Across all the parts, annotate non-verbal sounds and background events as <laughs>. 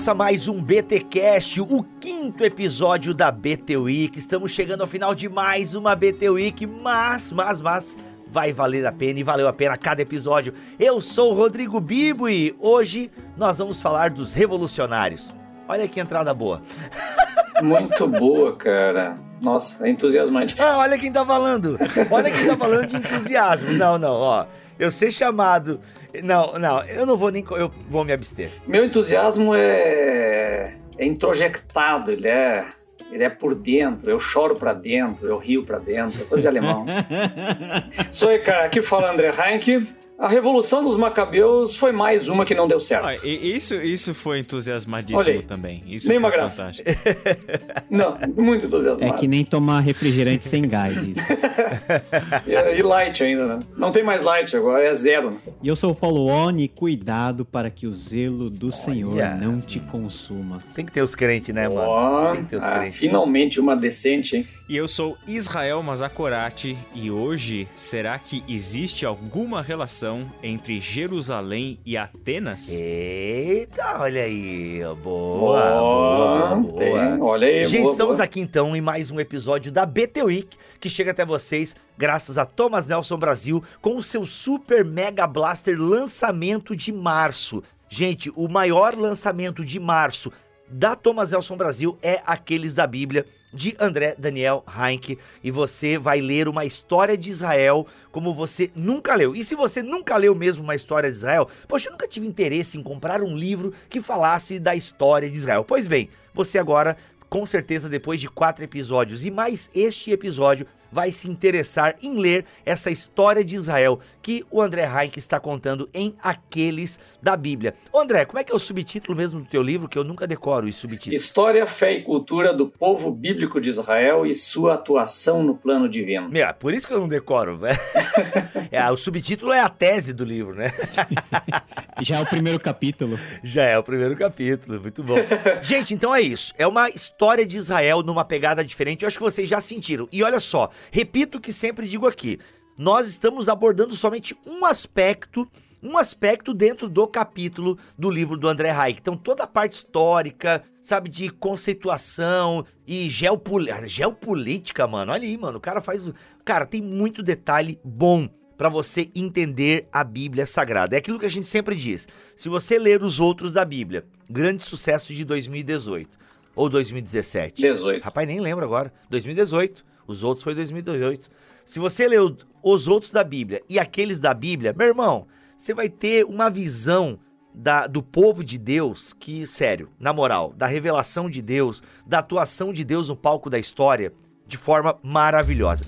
Começa mais um BTcast, o quinto episódio da BT Week. Estamos chegando ao final de mais uma BT Week, mas, mas, mas vai valer a pena e valeu a pena cada episódio. Eu sou o Rodrigo Bibo e hoje nós vamos falar dos revolucionários. Olha que entrada boa. <laughs> Muito boa, cara. Nossa, é entusiasmante. Ah, olha quem tá falando. Olha quem tá falando de entusiasmo. Não, não, ó. Eu ser chamado. Não, não, eu não vou nem. Eu vou me abster. Meu entusiasmo é, é introjectado, ele é, ele é por dentro. Eu choro pra dentro, eu rio pra dentro. É coisa de alemão. <laughs> Sou cara. Aqui fala André Heinck. A Revolução dos Macabeus foi mais uma que não deu certo. Ah, e- isso, isso foi Olha entusiasmadíssimo também. Isso Nem foi uma graça. <laughs> Não, muito É entusiasmado. que nem tomar refrigerante sem gás. <laughs> E, e light ainda, né? Não tem mais light agora, é zero. Né? E eu sou o Paulo Oni, cuidado para que o zelo do Senhor não te consuma. Tem que ter os crentes, né, mano? Ó, Tem que ter os ah, crentes. finalmente uma decente, hein? E eu sou Israel Mazakorati e hoje, será que existe alguma relação entre Jerusalém e Atenas? Eita, olha aí. Boa, boa, boa, tem. boa. Olha aí, Gente, boa, estamos boa. aqui então em mais um episódio da BT Week, que chega até vocês graças a Thomas Nelson Brasil com o seu Super Mega Blaster lançamento de março. Gente, o maior lançamento de março da Thomas Nelson Brasil é Aqueles da Bíblia, de André Daniel Heinck. E você vai ler uma história de Israel como você nunca leu. E se você nunca leu mesmo uma história de Israel, poxa, eu nunca tive interesse em comprar um livro que falasse da história de Israel. Pois bem, você agora, com certeza, depois de quatro episódios e mais este episódio, vai se interessar em ler essa história de Israel que o André Heinck está contando em Aqueles da Bíblia. Ô André, como é que é o subtítulo mesmo do teu livro? Que eu nunca decoro os subtítulos. História, fé e cultura do povo bíblico de Israel e sua atuação no plano divino. Meu, é por isso que eu não decoro. velho. <laughs> é, o subtítulo é a tese do livro, né? <laughs> Já é o primeiro capítulo. Já é o primeiro capítulo, muito bom. Gente, então é isso. É uma história de Israel numa pegada diferente. Eu acho que vocês já sentiram. E olha só, repito o que sempre digo aqui. Nós estamos abordando somente um aspecto, um aspecto dentro do capítulo do livro do André Reich. Então toda a parte histórica, sabe, de conceituação e geopol... geopolítica, mano. Olha aí, mano, o cara faz, cara, tem muito detalhe bom para você entender a Bíblia Sagrada. É aquilo que a gente sempre diz. Se você ler os outros da Bíblia, grande sucesso de 2018 ou 2017. 18. Rapaz, nem lembro agora. 2018. Os outros foi 2018. Se você ler o- os outros da Bíblia e aqueles da Bíblia, meu irmão, você vai ter uma visão da- do povo de Deus que, sério, na moral, da revelação de Deus, da atuação de Deus no palco da história, de forma maravilhosa.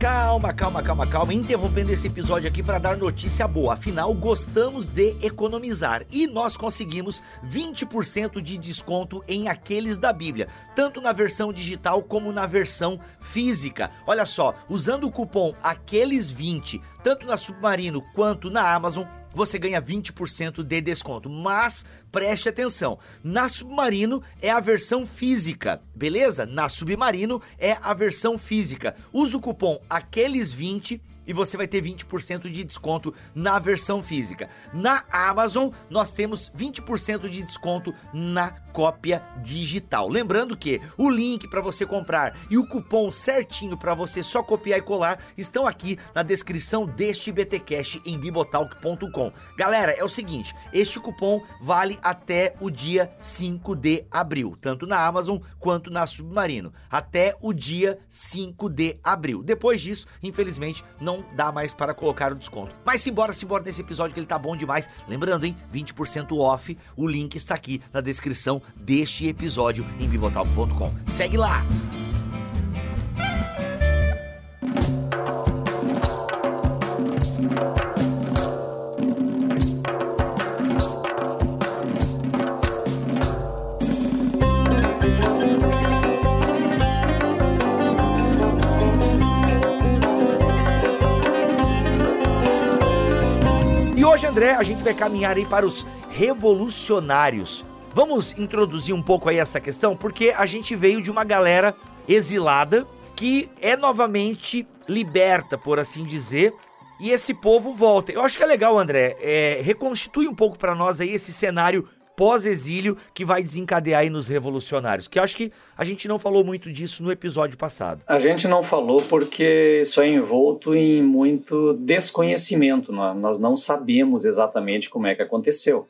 Calma, calma, calma, calma. Interrompendo esse episódio aqui para dar notícia boa. Afinal, gostamos de economizar e nós conseguimos 20% de desconto em aqueles da Bíblia, tanto na versão digital como na versão física. Olha só, usando o cupom aqueles20, tanto na Submarino quanto na Amazon, você ganha 20% de desconto. Mas preste atenção, na Submarino é a versão física, beleza? Na Submarino é a versão física. Usa o cupom aqueles20 e você vai ter 20% de desconto na versão física. Na Amazon, nós temos 20% de desconto na cópia digital. Lembrando que o link para você comprar e o cupom certinho para você só copiar e colar estão aqui na descrição deste BTcast em bibotalk.com. Galera, é o seguinte, este cupom vale até o dia 5 de abril, tanto na Amazon quanto na Submarino, até o dia 5 de abril. Depois disso, infelizmente, não não dá mais para colocar o desconto. Mas simbora, simbora nesse episódio que ele tá bom demais. Lembrando, hein, 20% off, o link está aqui na descrição deste episódio em bibotalk.com. Segue lá! André, a gente vai caminhar aí para os revolucionários. Vamos introduzir um pouco aí essa questão, porque a gente veio de uma galera exilada que é novamente liberta, por assim dizer, e esse povo volta. Eu acho que é legal, André, é, reconstitui um pouco para nós aí esse cenário pós-exílio que vai desencadear aí nos revolucionários? Que acho que a gente não falou muito disso no episódio passado. A gente não falou porque isso é envolto em muito desconhecimento. Nós não sabemos exatamente como é que aconteceu.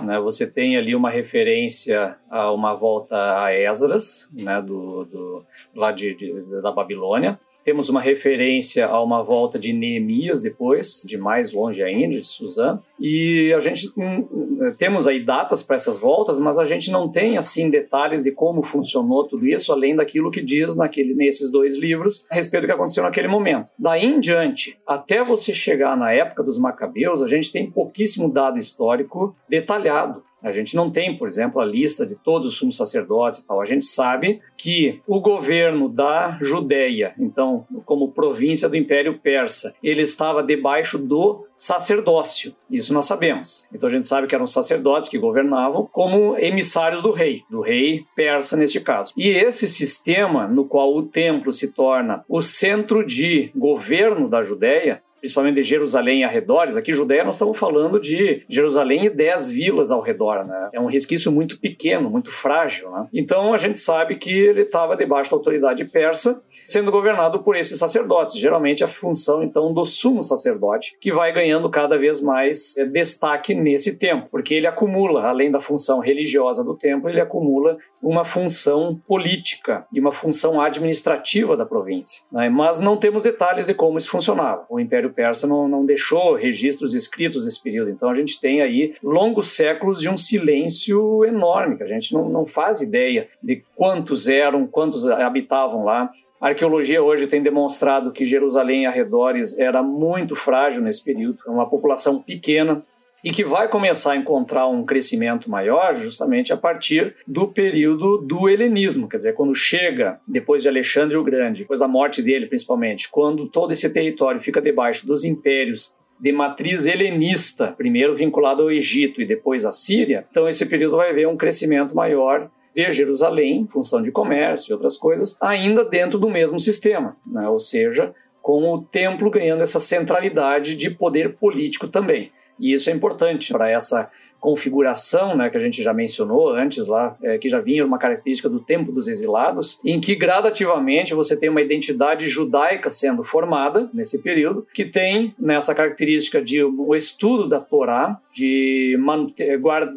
Né? Você tem ali uma referência a uma volta a Esdras, né? do, do, lá de, de, da Babilônia, temos uma referência a uma volta de Neemias depois, de mais longe ainda, de Suzano. E a gente hum, hum, temos aí datas para essas voltas, mas a gente não tem assim detalhes de como funcionou tudo isso, além daquilo que diz naquele, nesses dois livros a respeito do que aconteceu naquele momento. Daí em diante, até você chegar na época dos Macabeus, a gente tem pouquíssimo dado histórico detalhado. A gente não tem, por exemplo, a lista de todos os sumos sacerdotes e tal. A gente sabe que o governo da Judéia, então, como província do Império Persa, ele estava debaixo do sacerdócio. Isso nós sabemos. Então a gente sabe que eram sacerdotes que governavam como emissários do rei, do rei persa neste caso. E esse sistema no qual o templo se torna o centro de governo da Judéia, principalmente de Jerusalém e arredores. Aqui, Judéia, nós estamos falando de Jerusalém e dez vilas ao redor, né? É um resquício muito pequeno, muito frágil, né? Então, a gente sabe que ele estava debaixo da autoridade persa, sendo governado por esses sacerdotes. Geralmente, a função, então, do sumo sacerdote, que vai ganhando cada vez mais é, destaque nesse tempo, porque ele acumula, além da função religiosa do templo, ele acumula uma função política e uma função administrativa da província. Né? Mas não temos detalhes de como isso funcionava. O Império Persa não, não deixou registros escritos nesse período. Então a gente tem aí longos séculos de um silêncio enorme, que a gente não, não faz ideia de quantos eram, quantos habitavam lá. A arqueologia hoje tem demonstrado que Jerusalém e arredores era muito frágil nesse período, uma população pequena, e que vai começar a encontrar um crescimento maior justamente a partir do período do helenismo, quer dizer, quando chega, depois de Alexandre o Grande, depois da morte dele principalmente, quando todo esse território fica debaixo dos impérios de matriz helenista, primeiro vinculado ao Egito e depois à Síria, então esse período vai ver um crescimento maior de Jerusalém, em função de comércio e outras coisas, ainda dentro do mesmo sistema, né? ou seja, com o templo ganhando essa centralidade de poder político também. E isso é importante para essa configuração, né, que a gente já mencionou antes lá, é, que já vinha uma característica do tempo dos exilados, em que gradativamente você tem uma identidade judaica sendo formada nesse período, que tem nessa característica de o estudo da Torá, de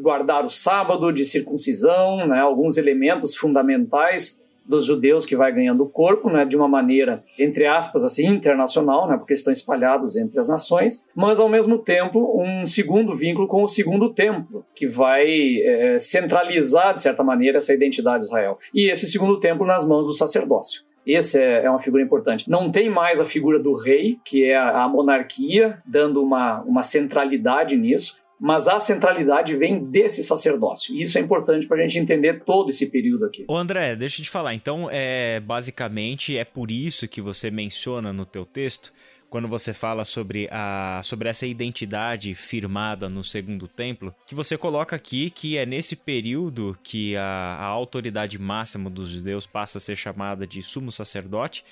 guardar o sábado, de circuncisão, né, alguns elementos fundamentais dos judeus que vai ganhando corpo, né, de uma maneira, entre aspas, assim, internacional, né, porque estão espalhados entre as nações, mas ao mesmo tempo um segundo vínculo com o segundo templo, que vai é, centralizar, de certa maneira, essa identidade de Israel. E esse segundo templo nas mãos do sacerdócio. Esse é, é, uma figura importante. Não tem mais a figura do rei, que é a, monarquia, dando uma, uma centralidade nisso mas a centralidade vem desse sacerdócio. E isso é importante para a gente entender todo esse período aqui. Ô André, deixa eu te falar. Então, é basicamente é por isso que você menciona no teu texto quando você fala sobre, a, sobre essa identidade firmada no segundo templo, que você coloca aqui que é nesse período que a, a autoridade máxima dos judeus passa a ser chamada de sumo sacerdote,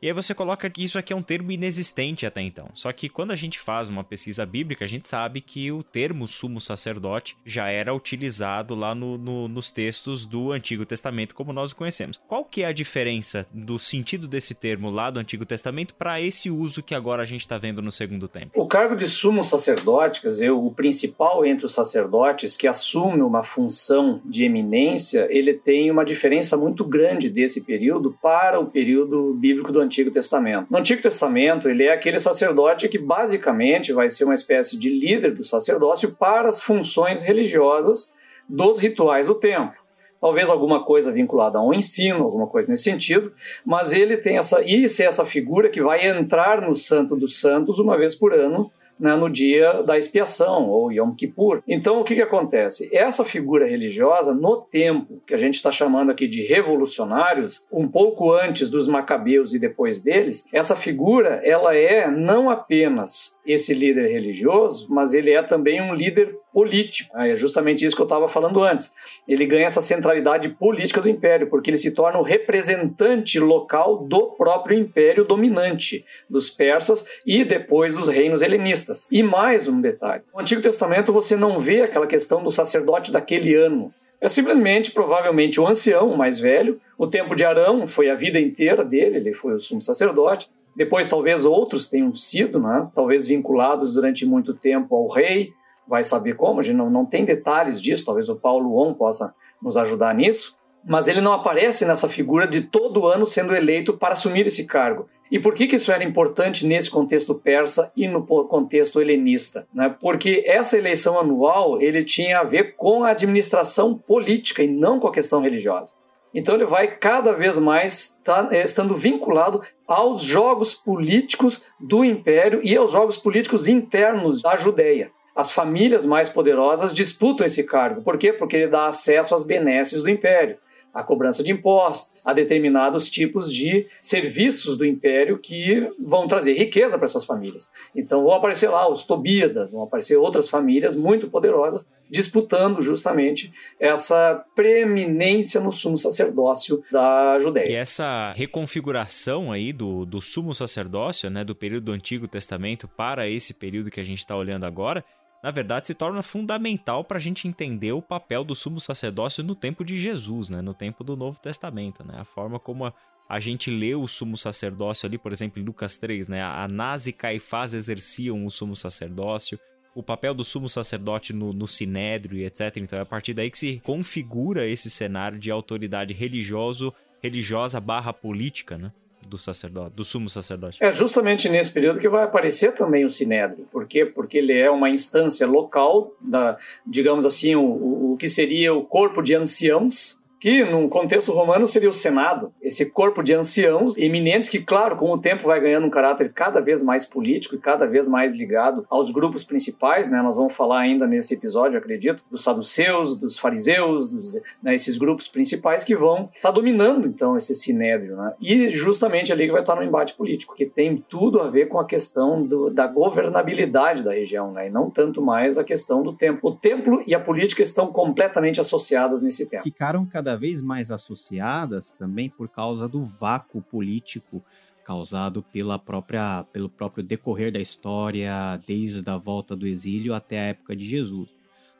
e aí você coloca que isso aqui é um termo inexistente até então. Só que quando a gente faz uma pesquisa bíblica, a gente sabe que o termo sumo sacerdote já era utilizado lá no, no, nos textos do Antigo Testamento, como nós o conhecemos. Qual que é a diferença do sentido desse termo lá do Antigo Testamento para esse uso que agora a gente está vendo no Segundo Tempo? O cargo de sumo sacerdote, quer dizer, o principal entre os sacerdotes que assume uma função de eminência, ele tem uma diferença muito grande desse período para o período bíblico do Antigo Testamento. No Antigo Testamento, ele é aquele sacerdote que basicamente vai ser uma espécie de líder do sacerdócio para as funções religiosas dos rituais do templo talvez alguma coisa vinculada a um ensino, alguma coisa nesse sentido, mas ele tem essa, e essa figura que vai entrar no Santo dos Santos uma vez por ano, né, no dia da expiação, ou Yom Kippur. Então, o que, que acontece? Essa figura religiosa, no tempo que a gente está chamando aqui de revolucionários, um pouco antes dos macabeus e depois deles, essa figura ela é não apenas esse líder religioso, mas ele é também um líder político. É justamente isso que eu estava falando antes. Ele ganha essa centralidade política do império, porque ele se torna o representante local do próprio império dominante, dos persas e depois dos reinos helenistas. E mais um detalhe: no Antigo Testamento você não vê aquela questão do sacerdote daquele ano. É simplesmente, provavelmente, o ancião, o mais velho. O tempo de Arão foi a vida inteira dele, ele foi o sumo sacerdote. Depois, talvez outros tenham sido, né? talvez vinculados durante muito tempo ao rei, vai saber como, a gente não, não tem detalhes disso, talvez o Paulo On possa nos ajudar nisso, mas ele não aparece nessa figura de todo ano sendo eleito para assumir esse cargo. E por que, que isso era importante nesse contexto persa e no contexto helenista? Né? Porque essa eleição anual ele tinha a ver com a administração política e não com a questão religiosa. Então ele vai cada vez mais tá, estando vinculado aos jogos políticos do império e aos jogos políticos internos da Judéia as famílias mais poderosas disputam esse cargo. Por quê? Porque ele dá acesso às benesses do império a cobrança de impostos, a determinados tipos de serviços do império que vão trazer riqueza para essas famílias. Então vão aparecer lá os Tobíadas, vão aparecer outras famílias muito poderosas disputando justamente essa preeminência no sumo sacerdócio da Judéia. E essa reconfiguração aí do, do sumo sacerdócio, né, do período do Antigo Testamento para esse período que a gente está olhando agora, na verdade se torna fundamental para a gente entender o papel do sumo sacerdócio no tempo de Jesus, né? no tempo do Novo Testamento. Né? A forma como a, a gente lê o sumo sacerdócio ali, por exemplo, em Lucas 3, né? Anás e Caifás exerciam o sumo sacerdócio, o papel do sumo sacerdote no, no sinédrio e etc. Então é a partir daí que se configura esse cenário de autoridade religioso, religiosa barra política, né? Do sacerdote, do sumo sacerdote. É justamente nesse período que vai aparecer também o sinédrio. Por quê? Porque ele é uma instância local da, digamos assim, o, o que seria o corpo de anciãos que num contexto romano seria o Senado, esse corpo de anciãos eminentes que, claro, com o tempo vai ganhando um caráter cada vez mais político e cada vez mais ligado aos grupos principais, né? Nós vamos falar ainda nesse episódio, acredito, dos saduceus, dos fariseus, dos, né, esses grupos principais que vão estar tá dominando então esse sinédrio, né? E justamente ali que vai estar no embate político, que tem tudo a ver com a questão do, da governabilidade da região, né? E não tanto mais a questão do templo. O templo e a política estão completamente associadas nesse tempo. Ficaram cada cada vez mais associadas também por causa do vácuo político causado pela própria, pelo próprio decorrer da história, desde a volta do exílio até a época de Jesus.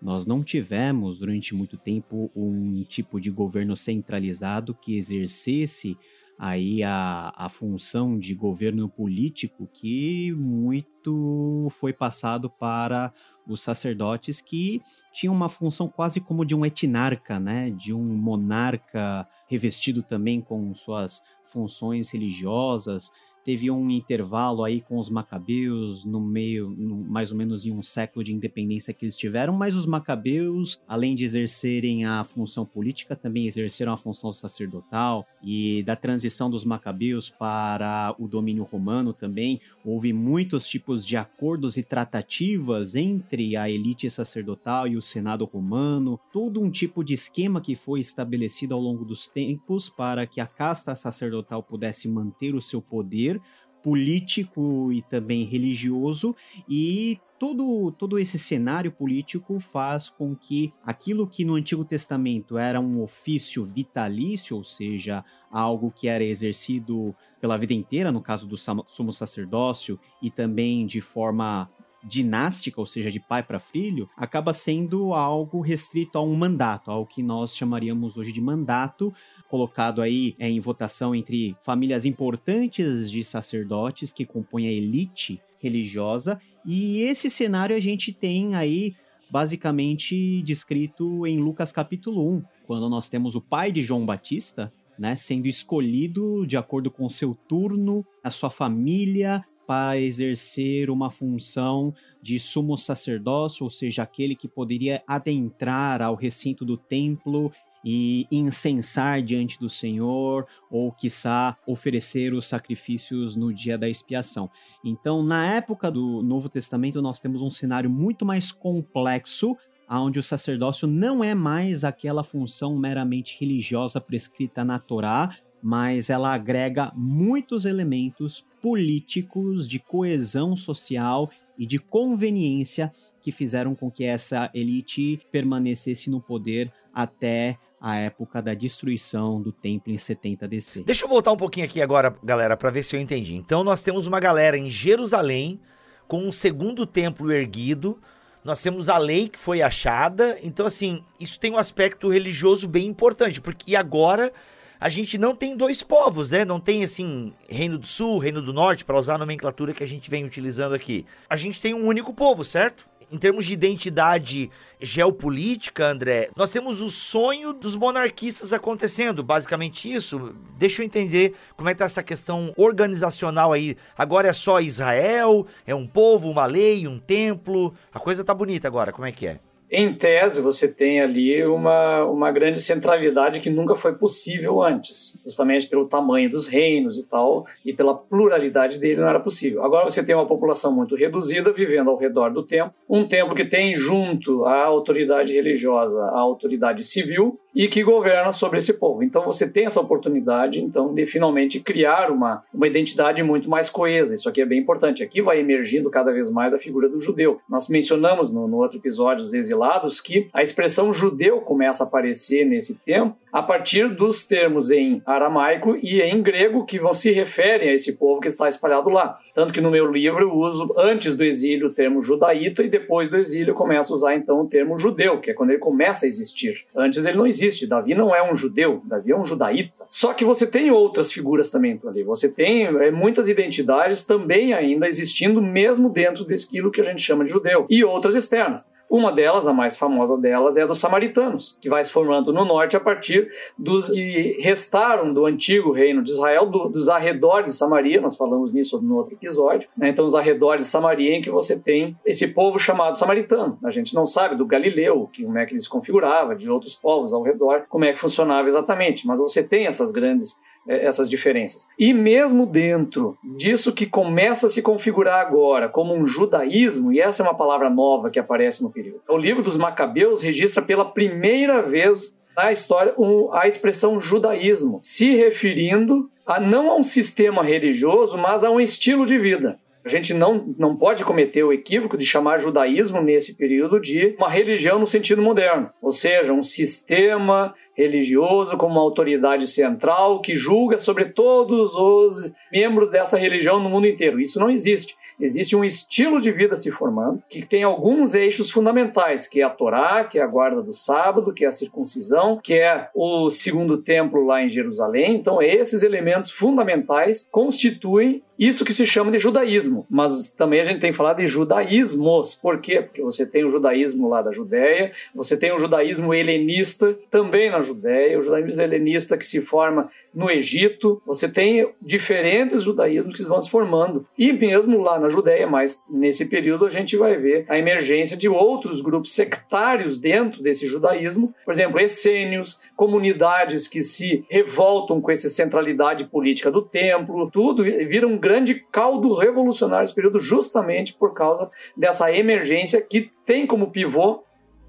Nós não tivemos durante muito tempo um tipo de governo centralizado que exercesse aí a, a função de governo político que muito foi passado para os sacerdotes que tinham uma função quase como de um etnarca, né, de um monarca revestido também com suas funções religiosas, teve um intervalo aí com os macabeus no meio, no, mais ou menos em um século de independência que eles tiveram, mas os macabeus, além de exercerem a função política, também exerceram a função sacerdotal e da transição dos macabeus para o domínio romano também. Houve muitos tipos de acordos e tratativas entre a elite sacerdotal e o senado romano, todo um tipo de esquema que foi estabelecido ao longo dos tempos para que a casta sacerdotal pudesse manter o seu poder político e também religioso e todo, todo esse cenário político faz com que aquilo que no Antigo Testamento era um ofício vitalício, ou seja, algo que era exercido pela vida inteira, no caso do sumo sacerdócio, e também de forma dinástica, ou seja, de pai para filho, acaba sendo algo restrito a um mandato, ao que nós chamaríamos hoje de mandato, colocado aí é, em votação entre famílias importantes de sacerdotes que compõem a elite religiosa, e esse cenário a gente tem aí basicamente descrito em Lucas capítulo 1, quando nós temos o pai de João Batista, né, sendo escolhido de acordo com seu turno, a sua família, para exercer uma função de sumo sacerdócio, ou seja, aquele que poderia adentrar ao recinto do templo e incensar diante do Senhor, ou quiçá oferecer os sacrifícios no dia da expiação. Então, na época do Novo Testamento, nós temos um cenário muito mais complexo onde o sacerdócio não é mais aquela função meramente religiosa prescrita na Torá, mas ela agrega muitos elementos políticos de coesão social e de conveniência que fizeram com que essa elite permanecesse no poder até a época da destruição do templo em 70 DC. Deixa eu voltar um pouquinho aqui agora, galera, para ver se eu entendi. Então nós temos uma galera em Jerusalém com um segundo templo erguido, nós temos a lei que foi achada. Então, assim, isso tem um aspecto religioso bem importante, porque agora a gente não tem dois povos, né? Não tem, assim, Reino do Sul, Reino do Norte, para usar a nomenclatura que a gente vem utilizando aqui. A gente tem um único povo, certo? Em termos de identidade geopolítica, André, nós temos o sonho dos monarquistas acontecendo, basicamente isso. Deixa eu entender como é que tá essa questão organizacional aí. Agora é só Israel, é um povo, uma lei, um templo. A coisa tá bonita agora, como é que é? Em tese, você tem ali uma, uma grande centralidade que nunca foi possível antes, justamente pelo tamanho dos reinos e tal, e pela pluralidade dele não era possível. Agora você tem uma população muito reduzida vivendo ao redor do templo, um templo que tem junto a autoridade religiosa, a autoridade civil, e que governa sobre esse povo. Então você tem essa oportunidade, então, de finalmente criar uma, uma identidade muito mais coesa. Isso aqui é bem importante. Aqui vai emergindo cada vez mais a figura do judeu. Nós mencionamos no, no outro episódio dos exilados que a expressão judeu começa a aparecer nesse tempo a partir dos termos em aramaico e em grego que vão se referem a esse povo que está espalhado lá. Tanto que no meu livro eu uso antes do exílio o termo judaíta e depois do exílio eu começo a usar então o termo judeu, que é quando ele começa a existir. Antes ele não existe. Davi não é um judeu, Davi é um judaíta. Só que você tem outras figuras também ali. Você tem é, muitas identidades também ainda existindo mesmo dentro daquilo que a gente chama de judeu e outras externas. Uma delas, a mais famosa delas, é a dos samaritanos, que vai se formando no norte a partir dos que restaram do antigo reino de Israel, do, dos arredores de Samaria, nós falamos nisso no outro episódio, né? então os arredores de Samaria em que você tem esse povo chamado samaritano. A gente não sabe do Galileu, que, como é que ele se configurava, de outros povos ao redor, como é que funcionava exatamente, mas você tem essas grandes essas diferenças. E mesmo dentro disso que começa a se configurar agora como um judaísmo, e essa é uma palavra nova que aparece no período, o livro dos Macabeus registra pela primeira vez na história um, a expressão judaísmo, se referindo a, não a um sistema religioso, mas a um estilo de vida. A gente não, não pode cometer o equívoco de chamar judaísmo nesse período de uma religião no sentido moderno, ou seja, um sistema religioso como uma autoridade central que julga sobre todos os membros dessa religião no mundo inteiro. Isso não existe. Existe um estilo de vida se formando que tem alguns eixos fundamentais, que é a Torá, que é a guarda do sábado, que é a circuncisão, que é o segundo templo lá em Jerusalém. Então, esses elementos fundamentais constituem isso que se chama de judaísmo. Mas também a gente tem falado de judaísmos. Por quê? Porque você tem o judaísmo lá da Judéia, você tem o judaísmo helenista também na Judéia, o judaísmo helenista que se forma no Egito. Você tem diferentes judaísmos que vão se formando. E mesmo lá na Judéia, mas nesse período a gente vai ver a emergência de outros grupos sectários dentro desse judaísmo. Por exemplo, essênios, comunidades que se revoltam com essa centralidade política do templo. Tudo vira um grande caldo revolucionário esse período justamente por causa dessa emergência que tem como pivô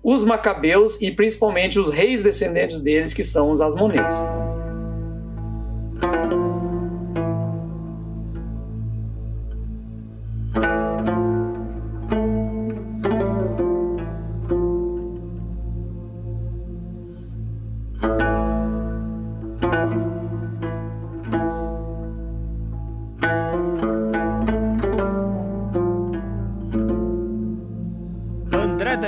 os macabeus e principalmente os reis descendentes deles, que são os asmoneus.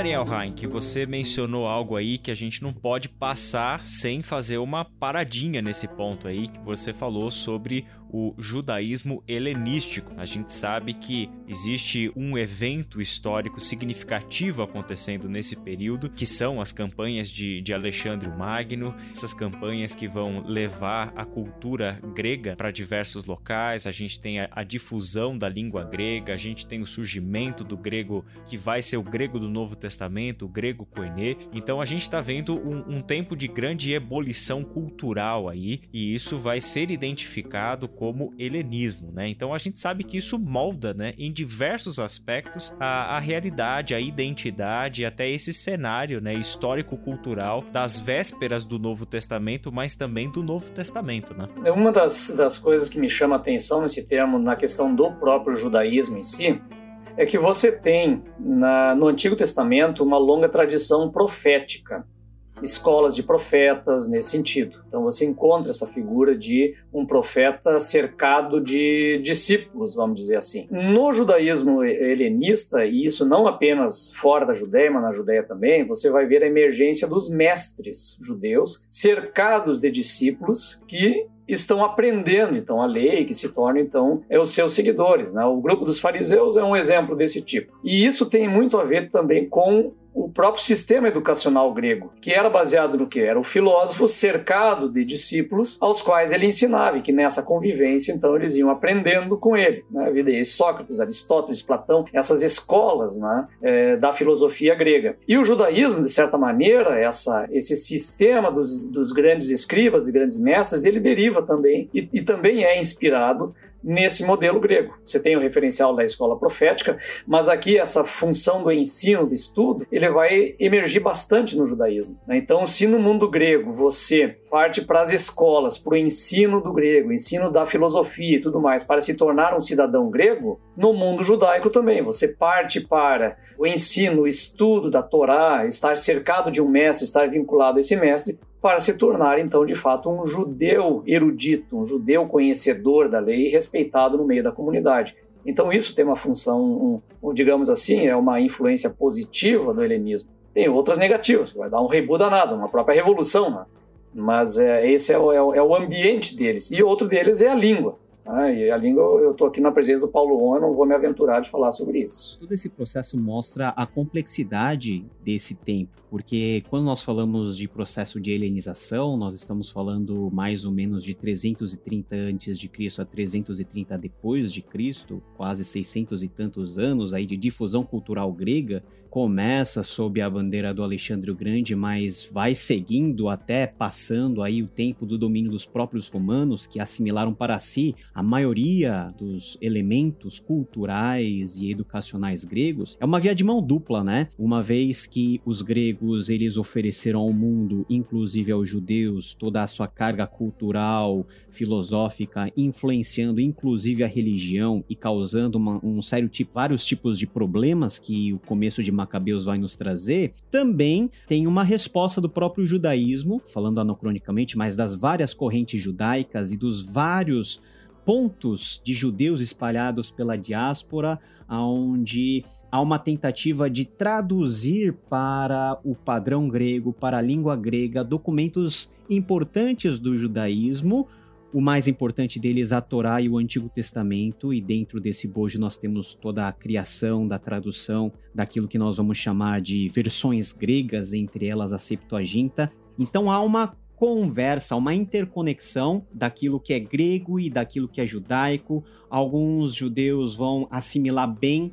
Hein, que você mencionou algo aí que a gente não pode passar sem fazer uma paradinha nesse ponto aí, que você falou sobre o judaísmo helenístico. A gente sabe que existe um evento histórico significativo acontecendo nesse período, que são as campanhas de, de Alexandre o Magno, essas campanhas que vão levar a cultura grega para diversos locais. A gente tem a, a difusão da língua grega, a gente tem o surgimento do grego que vai ser o grego do Novo Testamento, o grego koiné. Então a gente está vendo um, um tempo de grande ebulição cultural aí, e isso vai ser identificado como helenismo, né? Então a gente sabe que isso molda, né, em diversos aspectos a, a realidade, a identidade, até esse cenário, né, histórico-cultural das vésperas do Novo Testamento, mas também do Novo Testamento, né? É uma das, das coisas que me chama a atenção nesse termo, na questão do próprio judaísmo em si, é que você tem na, no Antigo Testamento uma longa tradição profética escolas de profetas nesse sentido. Então você encontra essa figura de um profeta cercado de discípulos, vamos dizer assim. No judaísmo helenista, e isso não apenas fora da Judéia, mas na Judéia também, você vai ver a emergência dos mestres judeus cercados de discípulos que estão aprendendo então a lei, que se tornam então é os seus seguidores. Né? O grupo dos fariseus é um exemplo desse tipo. E isso tem muito a ver também com o próprio sistema educacional grego, que era baseado no que? Era o filósofo cercado de discípulos aos quais ele ensinava, e que nessa convivência, então, eles iam aprendendo com ele. Né? Sócrates, Aristóteles, Platão, essas escolas né, é, da filosofia grega. E o judaísmo, de certa maneira, essa, esse sistema dos, dos grandes escribas e grandes mestres, ele deriva também, e, e também é inspirado nesse modelo grego. Você tem o referencial da escola profética, mas aqui essa função do ensino, do estudo, ele vai emergir bastante no judaísmo. Né? Então, se no mundo grego você parte para as escolas, para o ensino do grego, ensino da filosofia e tudo mais, para se tornar um cidadão grego, no mundo judaico também. Você parte para o ensino, o estudo da Torá, estar cercado de um mestre, estar vinculado a esse mestre, para se tornar então de fato um judeu erudito, um judeu conhecedor da lei e respeitado no meio da comunidade. Então isso tem uma função, um, digamos assim, é uma influência positiva do helenismo. Tem outras negativas, vai dar um rebu danado, uma própria revolução, né? mas é, esse é o, é, o, é o ambiente deles. E outro deles é a língua. Ah, e a língua, eu estou aqui na presença do Paulo On, eu não vou me aventurar de falar sobre isso. Todo esse processo mostra a complexidade desse tempo, porque quando nós falamos de processo de helenização, nós estamos falando mais ou menos de 330 antes de Cristo a 330 depois de Cristo, quase 600 e tantos anos aí de difusão cultural grega, começa sob a bandeira do Alexandre o Grande, mas vai seguindo até passando aí o tempo do domínio dos próprios romanos, que assimilaram para si maioria dos elementos culturais e educacionais gregos. É uma via de mão dupla, né? Uma vez que os gregos eles ofereceram ao mundo, inclusive aos judeus, toda a sua carga cultural, filosófica, influenciando inclusive a religião e causando uma, um sério tipo, vários tipos de problemas que o começo de Macabeus vai nos trazer, também tem uma resposta do próprio judaísmo, falando anacronicamente, mas das várias correntes judaicas e dos vários pontos de judeus espalhados pela diáspora, onde há uma tentativa de traduzir para o padrão grego, para a língua grega, documentos importantes do judaísmo, o mais importante deles, a Torá e o Antigo Testamento, e dentro desse bojo nós temos toda a criação da tradução daquilo que nós vamos chamar de versões gregas, entre elas a Septuaginta. Então há uma conversa, uma interconexão daquilo que é grego e daquilo que é judaico. Alguns judeus vão assimilar bem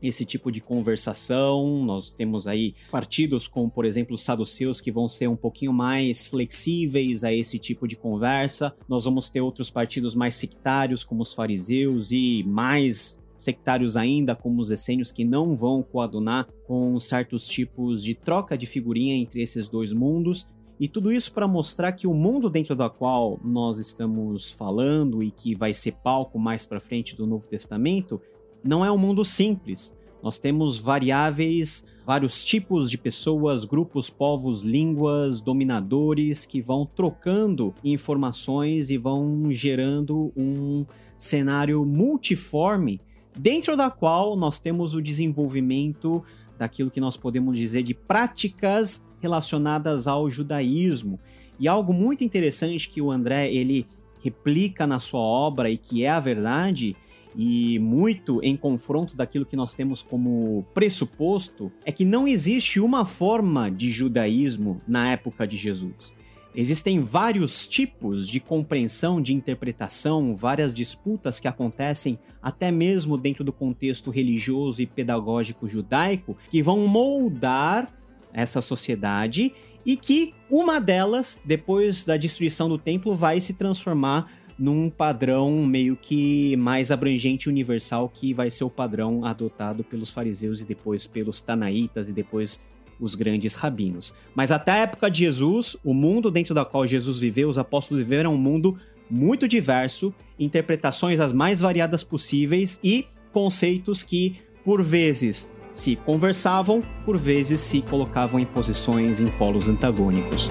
esse tipo de conversação. Nós temos aí partidos como, por exemplo, os saduceus, que vão ser um pouquinho mais flexíveis a esse tipo de conversa. Nós vamos ter outros partidos mais sectários, como os fariseus, e mais sectários ainda, como os essênios, que não vão coadunar com certos tipos de troca de figurinha entre esses dois mundos. E tudo isso para mostrar que o mundo dentro do qual nós estamos falando e que vai ser palco mais para frente do Novo Testamento não é um mundo simples. Nós temos variáveis, vários tipos de pessoas, grupos, povos, línguas, dominadores que vão trocando informações e vão gerando um cenário multiforme, dentro da qual nós temos o desenvolvimento daquilo que nós podemos dizer de práticas relacionadas ao judaísmo. E algo muito interessante que o André ele replica na sua obra e que é a verdade, e muito em confronto daquilo que nós temos como pressuposto, é que não existe uma forma de judaísmo na época de Jesus. Existem vários tipos de compreensão, de interpretação, várias disputas que acontecem até mesmo dentro do contexto religioso e pedagógico judaico que vão moldar essa sociedade e que uma delas, depois da destruição do templo, vai se transformar num padrão meio que mais abrangente e universal que vai ser o padrão adotado pelos fariseus e depois pelos tanaítas e depois os grandes rabinos. Mas até a época de Jesus, o mundo dentro da qual Jesus viveu, os apóstolos viveram um mundo muito diverso, interpretações as mais variadas possíveis e conceitos que, por vezes, se conversavam, por vezes se colocavam em posições em polos antagônicos.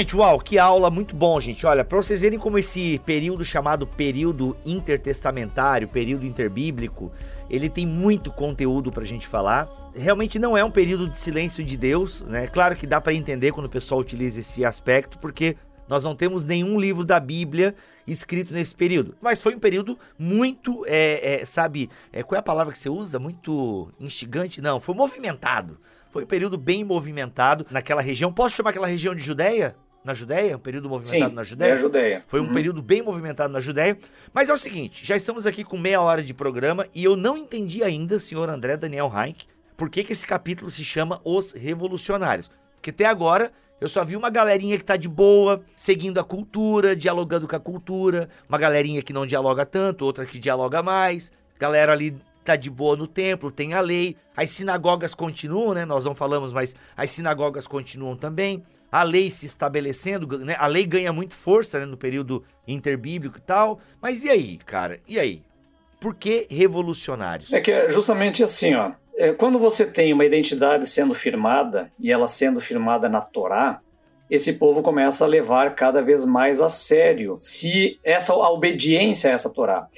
Gente, uau, que aula muito bom, gente. Olha, para vocês verem como esse período chamado período intertestamentário, período interbíblico, ele tem muito conteúdo pra gente falar. Realmente não é um período de silêncio de Deus, né? Claro que dá para entender quando o pessoal utiliza esse aspecto, porque nós não temos nenhum livro da Bíblia escrito nesse período. Mas foi um período muito, é, é, sabe, é, qual é a palavra que você usa? Muito instigante? Não, foi movimentado. Foi um período bem movimentado naquela região. Posso chamar aquela região de Judéia? Na Judéia? Um período movimentado Sim, na Judéia? É a Judéia. Foi um Uhum. período bem movimentado na Judéia. Mas é o seguinte, já estamos aqui com meia hora de programa e eu não entendi ainda, senhor André Daniel Heinck, por que, que esse capítulo se chama Os Revolucionários. Porque até agora eu só vi uma galerinha que tá de boa, seguindo a cultura, dialogando com a cultura, uma galerinha que não dialoga tanto, outra que dialoga mais, galera ali tá de boa no templo, tem a lei, as sinagogas continuam, né? Nós não falamos, mas as sinagogas continuam também. A lei se estabelecendo, né? A lei ganha muito força né? no período interbíblico e tal. Mas e aí, cara? E aí? Por que revolucionários? É que é justamente assim, ó. É, Quando você tem uma identidade sendo firmada e ela sendo firmada na Torá, esse povo começa a levar cada vez mais a sério se essa a obediência a essa Torá.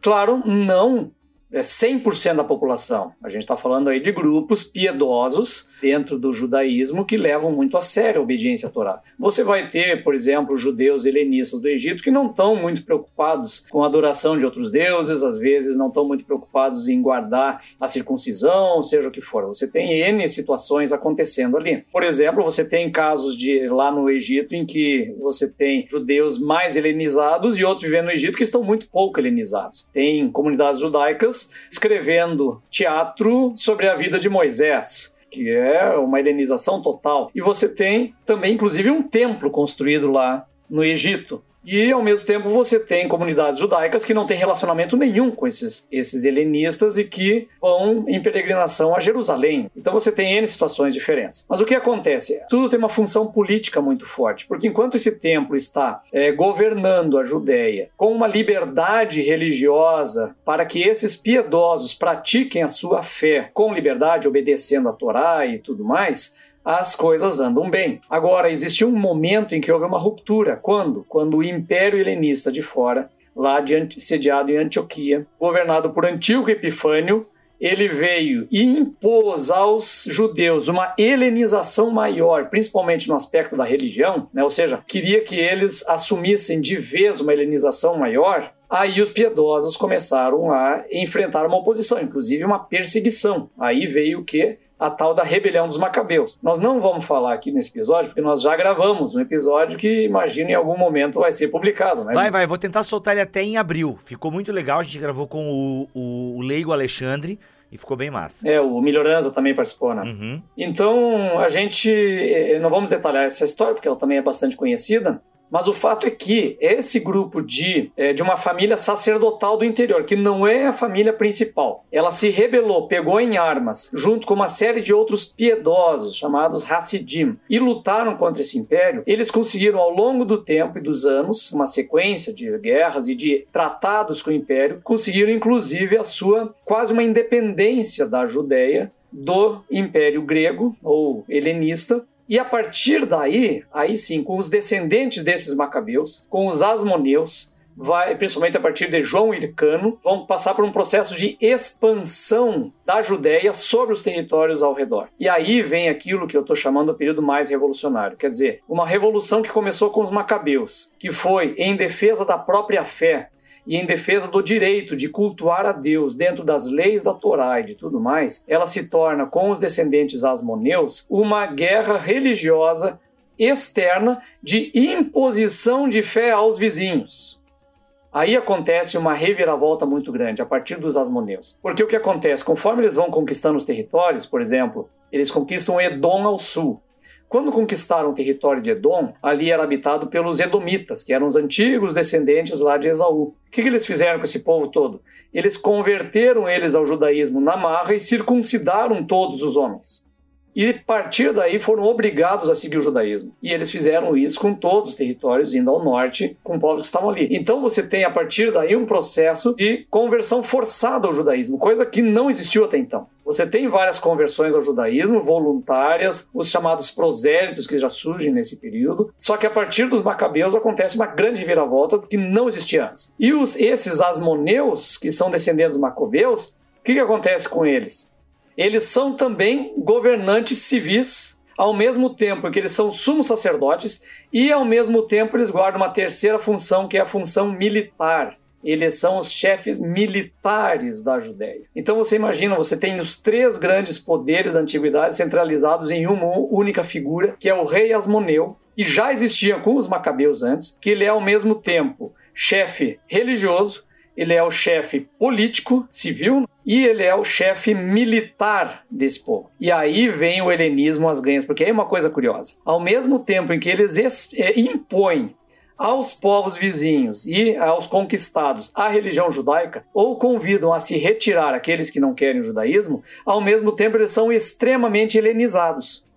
Claro, não é 100% da população. A gente está falando aí de grupos piedosos dentro do judaísmo que levam muito a sério a obediência à Torá. Você vai ter, por exemplo, judeus helenistas do Egito que não estão muito preocupados com a adoração de outros deuses, às vezes não estão muito preocupados em guardar a circuncisão, seja o que for. Você tem N situações acontecendo ali. Por exemplo, você tem casos de lá no Egito em que você tem judeus mais helenizados e outros vivendo no Egito que estão muito pouco helenizados. Tem comunidades judaicas escrevendo teatro sobre a vida de Moisés que é uma helenização total. E você tem também, inclusive, um templo construído lá no Egito. E, ao mesmo tempo, você tem comunidades judaicas que não têm relacionamento nenhum com esses, esses helenistas e que vão em peregrinação a Jerusalém. Então, você tem N situações diferentes. Mas o que acontece? Tudo tem uma função política muito forte, porque enquanto esse templo está é, governando a Judéia com uma liberdade religiosa para que esses piedosos pratiquem a sua fé com liberdade, obedecendo a Torá e tudo mais, as coisas andam bem. Agora, existiu um momento em que houve uma ruptura. Quando? Quando o Império Helenista de fora, lá de, sediado em Antioquia, governado por Antíoco Epifânio, ele veio e impôs aos judeus uma helenização maior, principalmente no aspecto da religião, né? ou seja, queria que eles assumissem de vez uma helenização maior. Aí os piedosos começaram a enfrentar uma oposição, inclusive uma perseguição. Aí veio o que? A tal da rebelião dos macabeus. Nós não vamos falar aqui nesse episódio, porque nós já gravamos um episódio que imagino em algum momento vai ser publicado, né? Vai, vai, vou tentar soltar ele até em abril. Ficou muito legal, a gente gravou com o, o, o Leigo Alexandre e ficou bem massa. É, o Melhoranza também participou, né? Uhum. Então, a gente. eh, Não vamos detalhar essa história, porque ela também é bastante conhecida, Mas o fato é que esse grupo de, é, de uma família sacerdotal do interior, que não é a família principal, ela se rebelou, pegou em armas, junto com uma série de outros piedosos, chamados Hassidim, e lutaram contra esse império. Eles conseguiram, ao longo do tempo e dos anos, uma sequência de guerras e de tratados com o império, conseguiram inclusive a sua quase uma independência da Judéia do Império Grego ou helenista, e a partir daí, aí sim, com os descendentes desses macabeus, com os asmoneus, vai, principalmente a partir de João Hircano, vão passar por um processo de expansão da Judéia sobre os territórios ao redor. E aí vem aquilo que eu estou chamando de período mais revolucionário, quer dizer, uma revolução que começou com os macabeus, que foi em defesa da própria fé, e em defesa do direito de cultuar a Deus dentro das leis da Torá e de tudo mais, ela se torna, com os descendentes asmoneus, uma guerra religiosa externa de imposição de fé aos vizinhos. Aí acontece uma reviravolta muito grande a partir dos asmoneus. Porque o que acontece? Conforme eles vão conquistando os territórios, por exemplo, eles conquistam Edom ao sul, quando conquistaram o território de Edom, ali era habitado pelos Edomitas, que eram os antigos descendentes lá de Esaú. O que, que eles fizeram com esse povo todo? Eles converteram eles ao judaísmo na marra e circuncidaram todos os homens. E a partir daí foram obrigados a seguir o judaísmo. E eles fizeram isso com todos os territórios, indo ao norte, com povos que estavam ali. Então você tem a partir daí um processo de conversão forçada ao judaísmo, coisa que não existiu até então. Você tem várias conversões ao judaísmo, voluntárias, os chamados prosélitos que já surgem nesse período. Só que a partir dos macabeus acontece uma grande viravolta que não existia antes. E os, esses asmoneus, que são descendentes dos macabeus, o que, que acontece com eles? Eles são também governantes civis, ao mesmo tempo que eles são sumos sacerdotes, e ao mesmo tempo eles guardam uma terceira função, que é a função militar eles são os chefes militares da Judéia. Então você imagina, você tem os três grandes poderes da antiguidade centralizados em uma única figura, que é o rei Asmoneu, que já existia com os macabeus antes, que ele é ao mesmo tempo chefe religioso, ele é o chefe político, civil, e ele é o chefe militar desse povo. E aí vem o helenismo às ganhas, porque aí é uma coisa curiosa. Ao mesmo tempo em que eles é, impõem aos povos vizinhos e aos conquistados a religião judaica, ou convidam a se retirar aqueles que não querem o judaísmo, ao mesmo tempo eles são extremamente helenizados.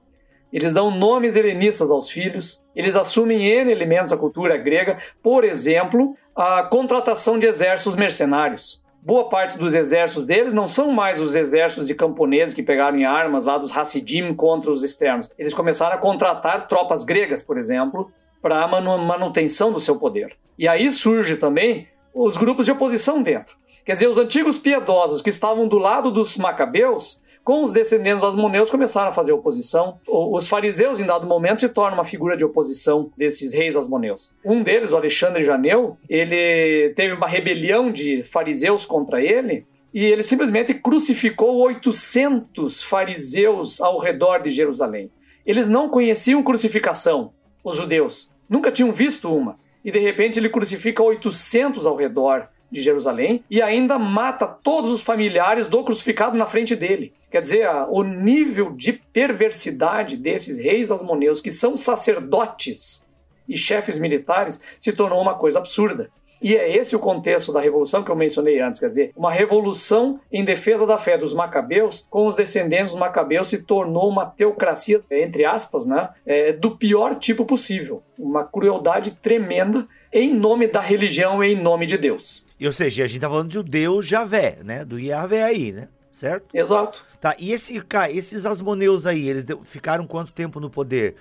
Eles dão nomes helenistas aos filhos, eles assumem N elementos da cultura grega, por exemplo, a contratação de exércitos mercenários. Boa parte dos exércitos deles não são mais os exércitos de camponeses que pegaram em armas lá dos Hassidim contra os externos. Eles começaram a contratar tropas gregas, por exemplo, para a manutenção do seu poder. E aí surge também os grupos de oposição dentro. Quer dizer, os antigos piedosos que estavam do lado dos macabeus, com os descendentes dos moneus, começaram a fazer oposição. Os fariseus, em dado momento, se tornam uma figura de oposição desses reis asmoneus. Um deles, o Alexandre Janeu, ele teve uma rebelião de fariseus contra ele, e ele simplesmente crucificou 800 fariseus ao redor de Jerusalém. Eles não conheciam crucificação, os judeus. Nunca tinham visto uma. E de repente ele crucifica 800 ao redor de Jerusalém e ainda mata todos os familiares do crucificado na frente dele. Quer dizer, o nível de perversidade desses reis asmoneus, que são sacerdotes e chefes militares, se tornou uma coisa absurda. E é esse o contexto da revolução que eu mencionei antes, quer dizer, uma revolução em defesa da fé dos macabeus, com os descendentes dos macabeus se tornou uma teocracia, entre aspas, né, é, do pior tipo possível. Uma crueldade tremenda em nome da religião e em nome de Deus. E, ou seja, a gente tá falando de Deus Javé, né? Do Yahvé aí, né? Certo? Exato. Tá, e esse, esses asmoneus aí, eles ficaram quanto tempo no poder?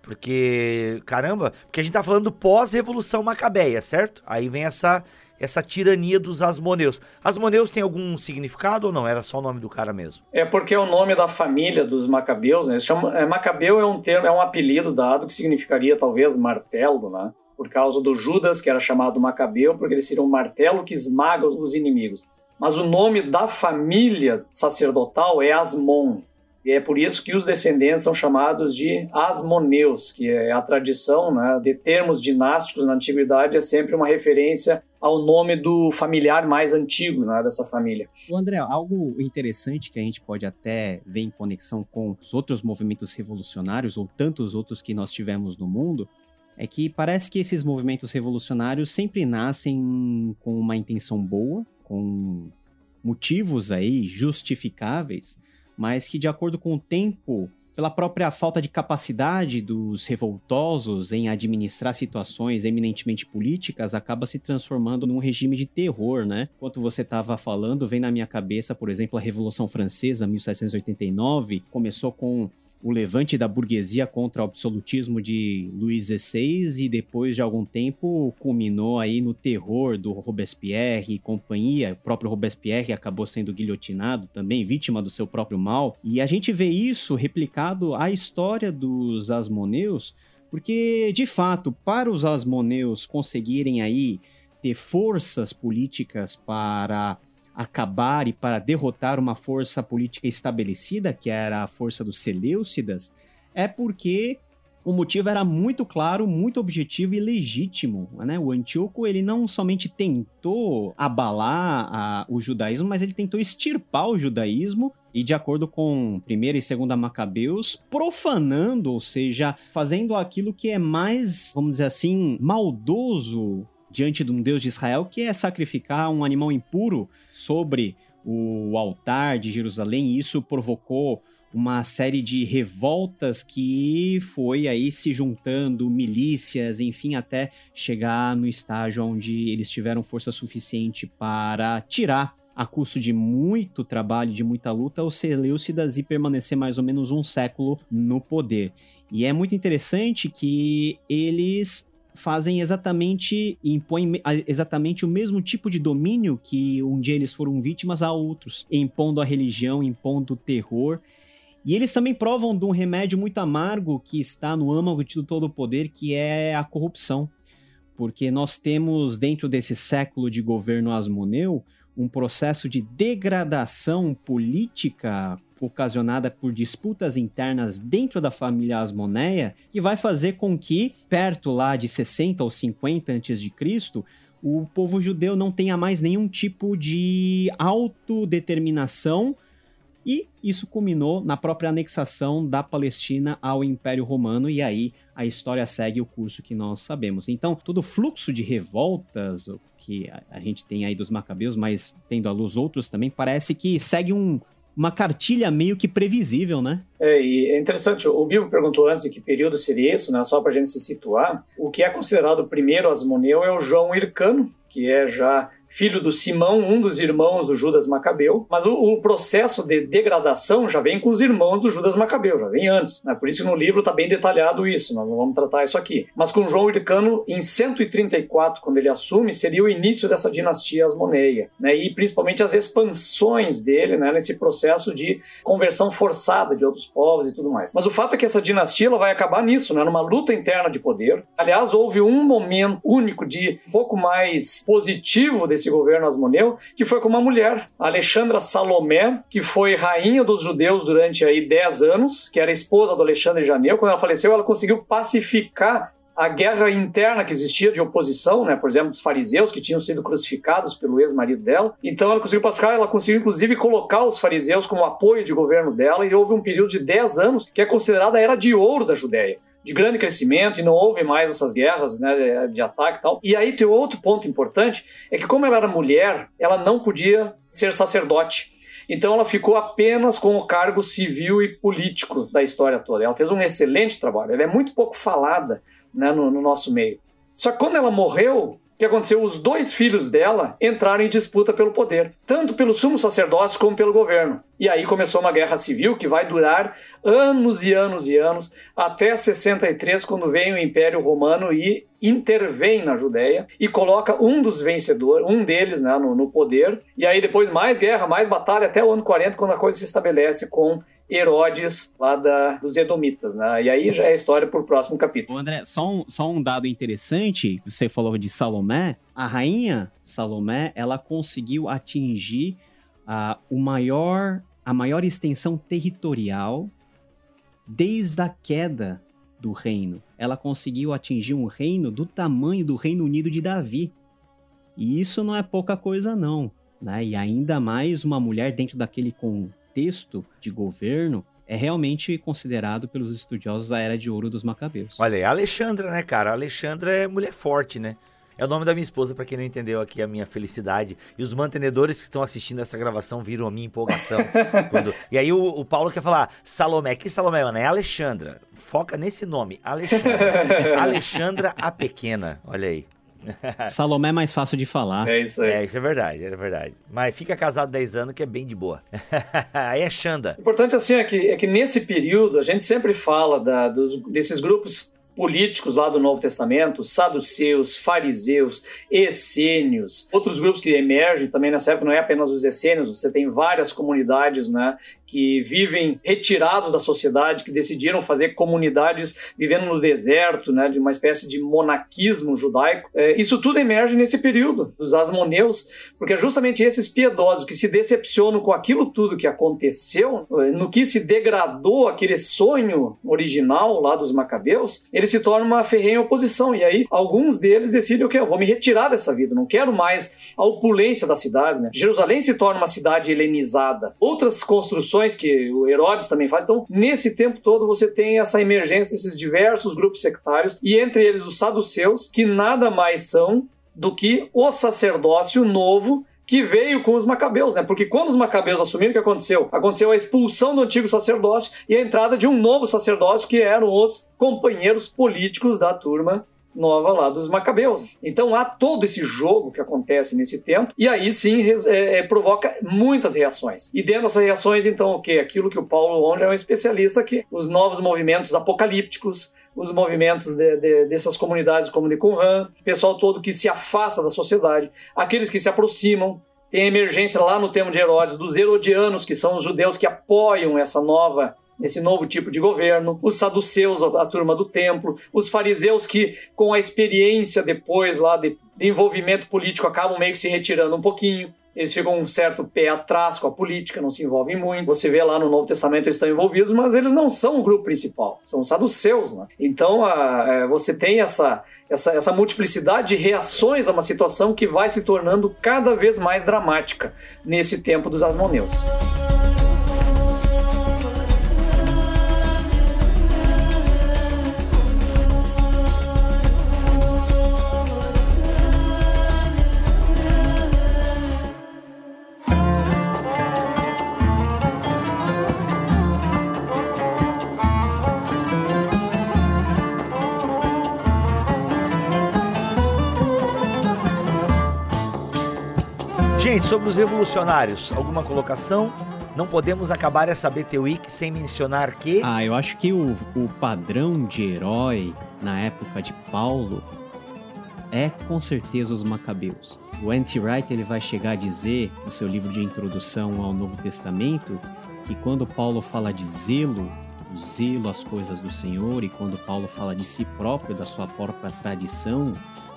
Porque, caramba, porque a gente tá falando pós-revolução macabeia, certo? Aí vem essa essa tirania dos asmoneus. Asmoneus tem algum significado ou não? Era só o nome do cara mesmo? É porque é o nome da família dos macabeus, né? É, Macabeu é um termo, é um apelido dado que significaria talvez martelo, né? Por causa do Judas, que era chamado Macabeu, porque ele seria um martelo que esmaga os inimigos. Mas o nome da família sacerdotal é Asmon, e é por isso que os descendentes são chamados de asmoneus, que é a tradição né, de termos dinásticos na antiguidade é sempre uma referência ao nome do familiar mais antigo né, dessa família. O André, algo interessante que a gente pode até ver em conexão com os outros movimentos revolucionários ou tantos outros que nós tivemos no mundo é que parece que esses movimentos revolucionários sempre nascem com uma intenção boa, com motivos aí justificáveis, mas que de acordo com o tempo, pela própria falta de capacidade dos revoltosos em administrar situações eminentemente políticas, acaba se transformando num regime de terror, né? Enquanto você estava falando, vem na minha cabeça, por exemplo, a Revolução Francesa, 1789, começou com o levante da burguesia contra o absolutismo de Luís XVI e depois de algum tempo culminou aí no terror do Robespierre e companhia. O próprio Robespierre acabou sendo guilhotinado também, vítima do seu próprio mal. E a gente vê isso replicado à história dos Asmoneus, porque de fato, para os Asmoneus conseguirem aí ter forças políticas para acabar e para derrotar uma força política estabelecida, que era a força dos Seleucidas, é porque o motivo era muito claro, muito objetivo e legítimo. Né? O Antíoco ele não somente tentou abalar a, o judaísmo, mas ele tentou extirpar o judaísmo e, de acordo com primeira e segunda Macabeus, profanando, ou seja, fazendo aquilo que é mais, vamos dizer assim, maldoso diante de um Deus de Israel, que é sacrificar um animal impuro sobre o altar de Jerusalém, e isso provocou uma série de revoltas que foi aí se juntando, milícias, enfim, até chegar no estágio onde eles tiveram força suficiente para tirar a custo de muito trabalho, de muita luta, os Seleucidas e permanecer mais ou menos um século no poder. E é muito interessante que eles fazem exatamente impõem exatamente o mesmo tipo de domínio que um dia eles foram vítimas a outros, impondo a religião, impondo o terror. E eles também provam de um remédio muito amargo que está no âmago de todo o poder, que é a corrupção. Porque nós temos, dentro desse século de governo asmoneu, um processo de degradação política ocasionada por disputas internas dentro da família Asmoneia, que vai fazer com que, perto lá de 60 ou 50 a.C., o povo judeu não tenha mais nenhum tipo de autodeterminação e isso culminou na própria anexação da Palestina ao Império Romano, e aí a história segue o curso que nós sabemos. Então, todo o fluxo de revoltas que a gente tem aí dos Macabeus, mas tendo à luz outros também, parece que segue um, uma cartilha meio que previsível, né? É, e é interessante, o Bibo perguntou antes de que período seria isso, né? Só para a gente se situar. O que é considerado o primeiro Asmoneu é o João Hircano, que é já filho do Simão, um dos irmãos do Judas Macabeu. Mas o, o, processo de degradação já vem com os irmãos do Judas Macabeu, já vem antes. Né? Por isso que no livro está bem detalhado isso, nós não vamos tratar isso aqui. Mas com João Hircano, em 134, quando ele assume, seria o início dessa dinastia asmoneia. Né? E principalmente as expansões dele né? nesse processo de conversão forçada de outros povos e tudo mais. Mas o fato é que essa dinastia vai acabar nisso, né? numa luta interna de poder. Aliás, houve um momento único de um pouco mais positivo desse governo asmoneu, que foi com uma mulher, Alexandra Salomé, que foi rainha dos judeus durante aí 10 anos, que era esposa do Alexandre Janeu. Quando ela faleceu, ela conseguiu pacificar a guerra interna que existia de oposição, né, por exemplo, dos fariseus que tinham sido crucificados pelo ex-marido dela. Então ela conseguiu pacificar, ela conseguiu inclusive colocar os fariseus como apoio de governo dela e houve um período de 10 anos que é considerada a era de ouro da Judéia de grande crescimento e não houve mais essas guerras né, de ataque e tal. E aí tem outro ponto importante, é que como ela era mulher, ela não podia ser sacerdote. Então ela ficou apenas com o cargo civil e político da história toda. Ela fez um excelente trabalho. Ela é muito pouco falada né, no, no nosso meio. Só que quando ela morreu, que aconteceu? Os dois filhos dela entraram em disputa pelo poder, tanto pelo sumo sacerdócio como pelo governo. E aí começou uma guerra civil que vai durar anos e anos e anos, até 63, quando vem o Império Romano e intervém na Judéia e coloca um dos vencedores, um deles né, no, no poder. E aí depois mais guerra, mais batalha, até o ano 40, quando a coisa se estabelece com Herodes lá da, dos Edomitas, né? E aí já é história para o próximo capítulo. André, só um, só um dado interessante, você falou de Salomé, a rainha Salomé, ela conseguiu atingir uh, o maior, a maior extensão territorial desde a queda do reino. Ela conseguiu atingir um reino do tamanho do Reino Unido de Davi. E isso não é pouca coisa não, né? E ainda mais uma mulher dentro daquele contexto de governo é realmente considerado pelos estudiosos a era de ouro dos Macabeus. Olha aí, a Alexandra, né, cara? A Alexandra é mulher forte, né? É o nome da minha esposa, para quem não entendeu aqui a minha felicidade. E os mantenedores que estão assistindo essa gravação viram a minha empolgação. <laughs> quando... E aí o, o, Paulo quer falar, Salomé, que Salomé, mano? É Alexandra. Foca nesse nome, Alexandra. <laughs> Alexandra a Pequena, olha aí. <laughs> Salomé é mais fácil de falar. É isso aí. É, isso é verdade, é verdade. Mas fica casado 10 anos que é bem de boa. <laughs> aí é Xanda. O importante assim é que, é que nesse período a gente sempre fala da, dos, desses grupos políticos lá do Novo Testamento, saduceus, fariseus, essênios, outros grupos que emergem também nessa época, não é apenas os essênios, você tem várias comunidades né, que vivem retirados da sociedade, que decidiram fazer comunidades vivendo no deserto, né, de uma espécie de monaquismo judaico. É, isso tudo emerge nesse período dos asmoneus, porque é justamente esses piedosos que se decepcionam com aquilo tudo que aconteceu, no que se degradou aquele sonho original lá dos macabeus, eles ele se torna uma ferrenha oposição. E aí, alguns deles decidem o que? Eu vou me retirar dessa vida, não quero mais a opulência das cidades. Né? Jerusalém se torna uma cidade helenizada. Outras construções que o Herodes também faz. Então, nesse tempo todo, você tem essa emergência desses diversos grupos sectários, e entre eles os saduceus, que nada mais são do que o sacerdócio novo que veio com os macabeus, né? Porque quando os macabeus assumiram, o que aconteceu? Aconteceu a expulsão do antigo sacerdócio e a entrada de um novo sacerdócio, que eram os companheiros políticos da turma nova lá dos Macabeus. Então há todo esse jogo que acontece nesse tempo e aí sim é, é, provoca muitas reações. E dentro dessas reações, então, o que? Aquilo que o Paulo Onde é um especialista que os novos movimentos apocalípticos, os movimentos de, de, dessas comunidades como de o pessoal todo que se afasta da sociedade, aqueles que se aproximam, tem a emergência lá no tempo de Herodes dos herodianos, que são os judeus que apoiam essa nova esse novo tipo de governo, os saduceus, a, turma do templo, os fariseus que, com a experiência depois lá de, de envolvimento político, acabam meio que se retirando um pouquinho. Eles ficam um certo pé atrás com a política, não se envolvem muito. Você vê lá no Novo Testamento eles estão envolvidos, mas eles não são o grupo principal, são os saduceus. Né? Então a, é, você tem essa, essa, essa multiplicidade de reações a uma situação que vai se tornando cada vez mais dramática nesse tempo dos asmoneus. Sobre os revolucionários, alguma colocação? Não podemos acabar essa BT Week sem mencionar que. Ah, eu acho que o, o padrão de herói na época de Paulo é com certeza os Macabeus. O Anti-Wright ele vai chegar a dizer no seu livro de introdução ao Novo Testamento que quando Paulo fala de zelo, o zelo às coisas do Senhor, e quando Paulo fala de si próprio, da sua própria tradição,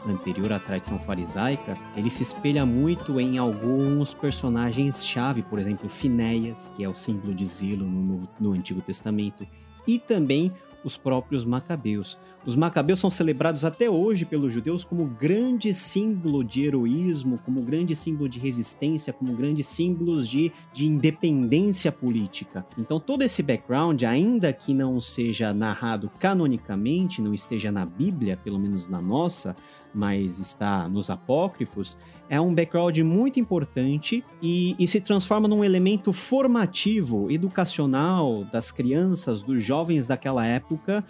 anterior à tradição farisaica, ele se espelha muito em alguns personagens-chave, por exemplo, Finéias, que é o símbolo de zelo no, no Antigo Testamento, e também os próprios macabeus. Os macabeus são celebrados até hoje pelos judeus como grande símbolo de heroísmo, como grande símbolo de resistência, como grandes símbolos de, de independência política. Então, todo esse background, ainda que não seja narrado canonicamente, não esteja na Bíblia, pelo menos na nossa, mas está nos apócrifos, é um background muito importante e, e, se transforma num elemento formativo, educacional das crianças, dos jovens daquela época,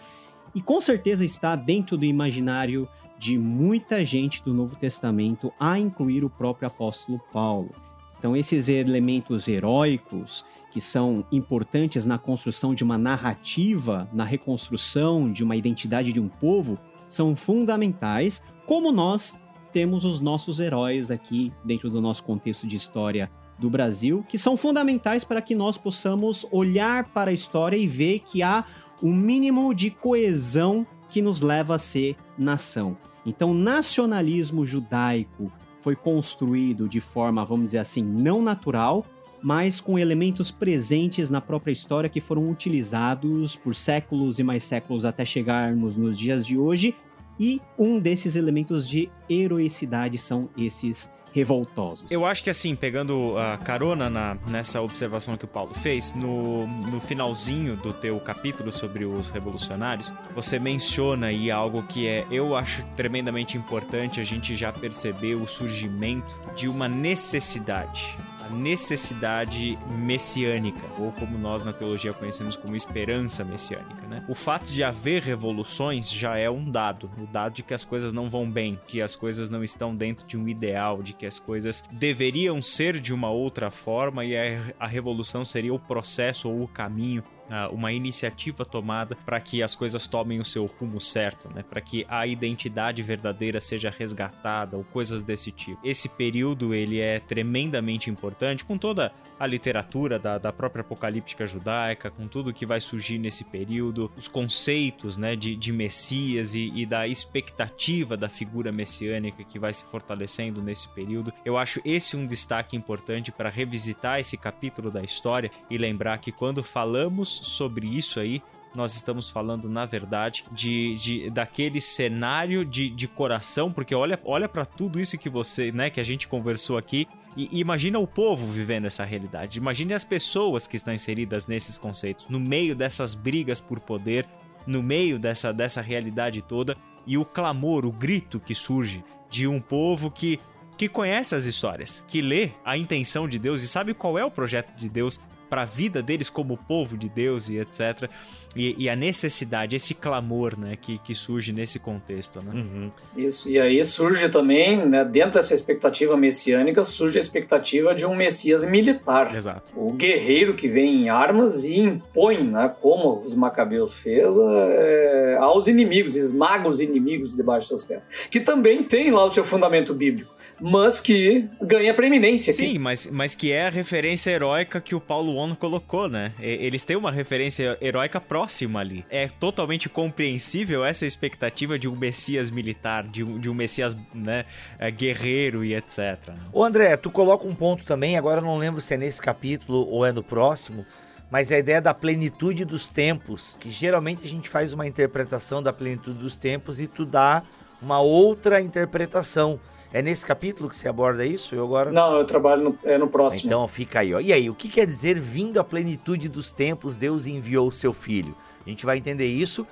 e com certeza está dentro do imaginário de muita gente do Novo Testamento, a incluir o próprio apóstolo Paulo. Então, esses elementos heróicos que são importantes na construção de uma narrativa, na reconstrução de uma identidade de um povo, são fundamentais, como nós temos os nossos heróis aqui dentro do nosso contexto de história do Brasil, que são fundamentais para que nós possamos olhar para a história e ver que há o um mínimo de coesão que nos leva a ser nação. Então, nacionalismo judaico foi construído de forma, vamos dizer assim, não natural, mas com elementos presentes na própria história que foram utilizados por séculos e mais séculos até chegarmos nos dias de hoje. E um desses elementos de heroicidade são esses revoltosos. Eu acho que assim, pegando a carona na, nessa observação que o Paulo fez, no, no finalzinho do teu capítulo sobre os revolucionários, você menciona aí algo que é, eu acho tremendamente importante a gente já perceber o surgimento de uma necessidade necessidade messiânica, ou como nós na teologia conhecemos como esperança messiânica. Né? O fato de haver revoluções já é um dado, o dado de que as coisas não vão bem, que as coisas não estão dentro de um ideal, de que as coisas deveriam ser de uma outra forma e a, a revolução seria o processo ou o caminho uma iniciativa tomada para que as coisas tomem o seu rumo certo, né? Para que a identidade verdadeira seja resgatada ou coisas desse tipo. Esse período ele é tremendamente importante com toda a literatura da, da própria apocalíptica judaica, com tudo que vai surgir nesse período, os conceitos, né, de, de Messias e, e da expectativa da figura messiânica que vai se fortalecendo nesse período. Eu acho esse um destaque importante para revisitar esse capítulo da história e lembrar que quando falamos sobre isso aí, nós estamos falando, na verdade, de, de daquele cenário de, de coração, porque olha, olha para tudo isso que você, né, que a gente conversou aqui. E, imagina o povo vivendo essa realidade. Imagine as pessoas que estão inseridas nesses conceitos, no meio dessas brigas por poder, no meio dessa, dessa realidade toda, e o clamor, o grito que surge de um povo que que conhece as histórias, que lê a intenção de Deus e sabe qual é o projeto de Deus para a vida deles como povo de Deus e etc. E, e, a necessidade, esse clamor, né, que, que surge nesse contexto, né? Uhum. Isso, e aí surge também, né, dentro dessa expectativa messiânica, surge a expectativa de um Messias militar. Exato. O guerreiro que vem em armas e impõe, né, como os Macabeus fez, é, aos inimigos, esmaga os inimigos debaixo dos seus pés. Que também tem lá o seu fundamento bíblico mas que ganha preeminência. Sim, mas, mas que é a referência heróica que o Paulo Ono colocou, né? Eles têm uma referência heróica próxima ali. É totalmente compreensível essa expectativa de um Messias militar, de um, de um Messias né, é, guerreiro e etc. Ô André, tu coloca um ponto também, agora não lembro se é nesse capítulo ou é no próximo, mas a ideia da plenitude dos tempos, que geralmente a gente faz uma interpretação da plenitude dos tempos e tu dá uma outra interpretação. É nesse capítulo que você aborda isso? Eu agora... Não, eu trabalho no, é no próximo. Então fica aí, ó. E aí, o que quer dizer vindo à plenitude dos tempos, Deus enviou o seu filho? A gente vai entender isso.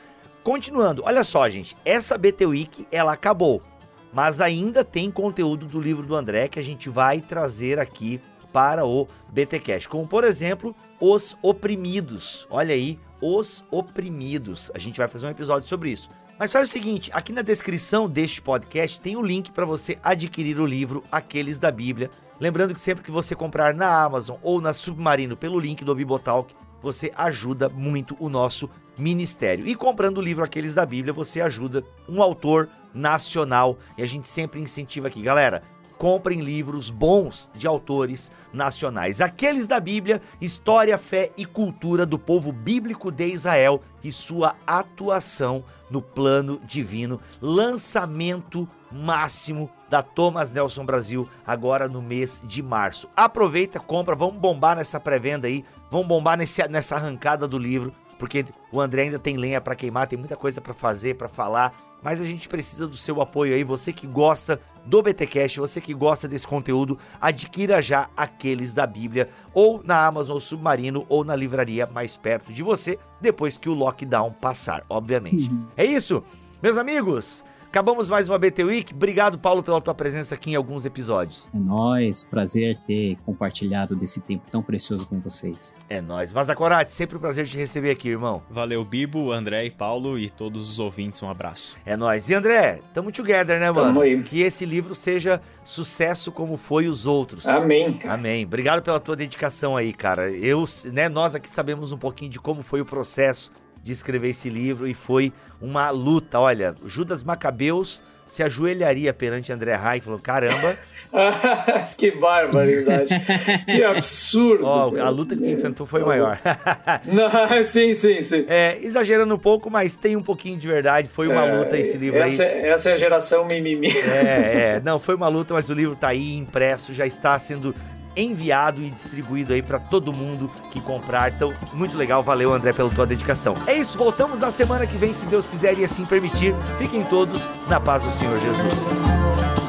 Continuando, olha só, gente. Essa BT Week, ela acabou. Mas ainda tem conteúdo do livro do André que a gente vai trazer aqui para o BTcast. Como, por exemplo, os oprimidos. Olha aí, os oprimidos. A gente vai fazer um episódio sobre isso. Mas faz o seguinte, aqui na descrição deste podcast tem o um link para você adquirir o livro Aqueles da Bíblia. Lembrando que sempre que você comprar na Amazon ou na Submarino pelo link do Bibotalk, você ajuda muito o nosso ministério. E comprando o livro Aqueles da Bíblia, você ajuda um autor nacional. E a gente sempre incentiva aqui, galera comprem livros bons de autores nacionais. Aqueles da Bíblia, história, fé e cultura do povo bíblico de Israel e sua atuação no plano divino. Lançamento máximo da Thomas Nelson Brasil agora no mês de março. Aproveita, compra, vamos bombar nessa pré-venda aí, vamos bombar nesse, nessa arrancada do livro, porque o André ainda tem lenha para queimar, tem muita coisa para fazer, para falar mas a gente precisa do seu apoio aí. Você que gosta do BTcast, você que gosta desse conteúdo, adquira já aqueles da Bíblia ou na Amazon Submarino ou na livraria mais perto de você, depois que o lockdown passar, obviamente. Uhum. É isso, meus amigos. Acabamos mais uma BT Week. Obrigado, Paulo, pela tua presença aqui em alguns episódios. É nóis, prazer ter compartilhado desse tempo tão precioso com vocês. É nóis. Mazacorati, sempre um prazer te receber aqui, irmão. Valeu, Bibo, André e Paulo e todos os ouvintes, um abraço. É nóis. E André, tamo together, né, mano? Tamo aí. Que esse livro seja sucesso como foi os outros. Amém. Cara. Amém. Obrigado pela tua dedicação aí, cara. Eu, né, nós aqui sabemos um pouquinho de como foi o processo de escrever esse livro e foi uma luta. Olha, Judas Macabeus se ajoelharia perante André Rai e falou: caramba. <laughs> que barbaridade. <laughs> que absurdo. Oh, a luta que enfrentou foi maior. Não, <laughs> sim, sim, sim. É, exagerando um pouco, mas tem um pouquinho de verdade. Foi uma é, luta esse livro essa, aí. É, essa é a geração mimimi. É, é. Não, foi uma luta, mas o livro tá aí impresso, já está sendo enviado e distribuído aí para todo mundo que comprar. Então, muito legal, valeu André pela tua dedicação. É isso, voltamos na semana que vem, se Deus quiser e assim permitir. Fiquem todos na paz do Senhor Jesus.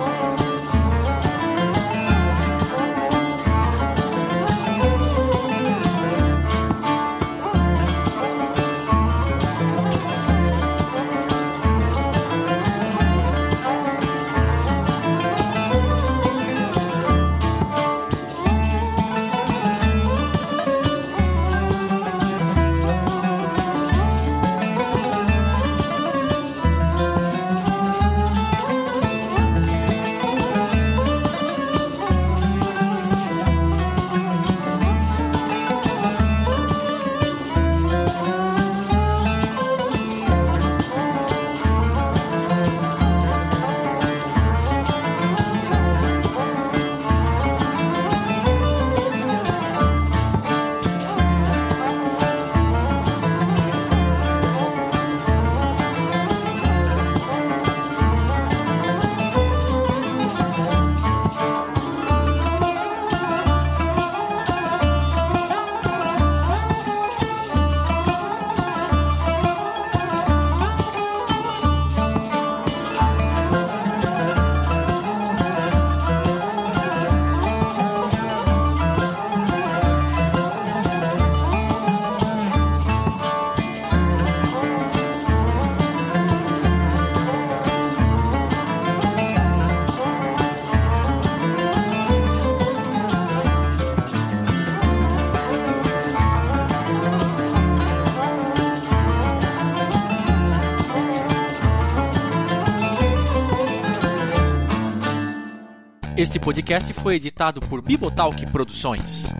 Este podcast foi editado por Bibotalk Produções.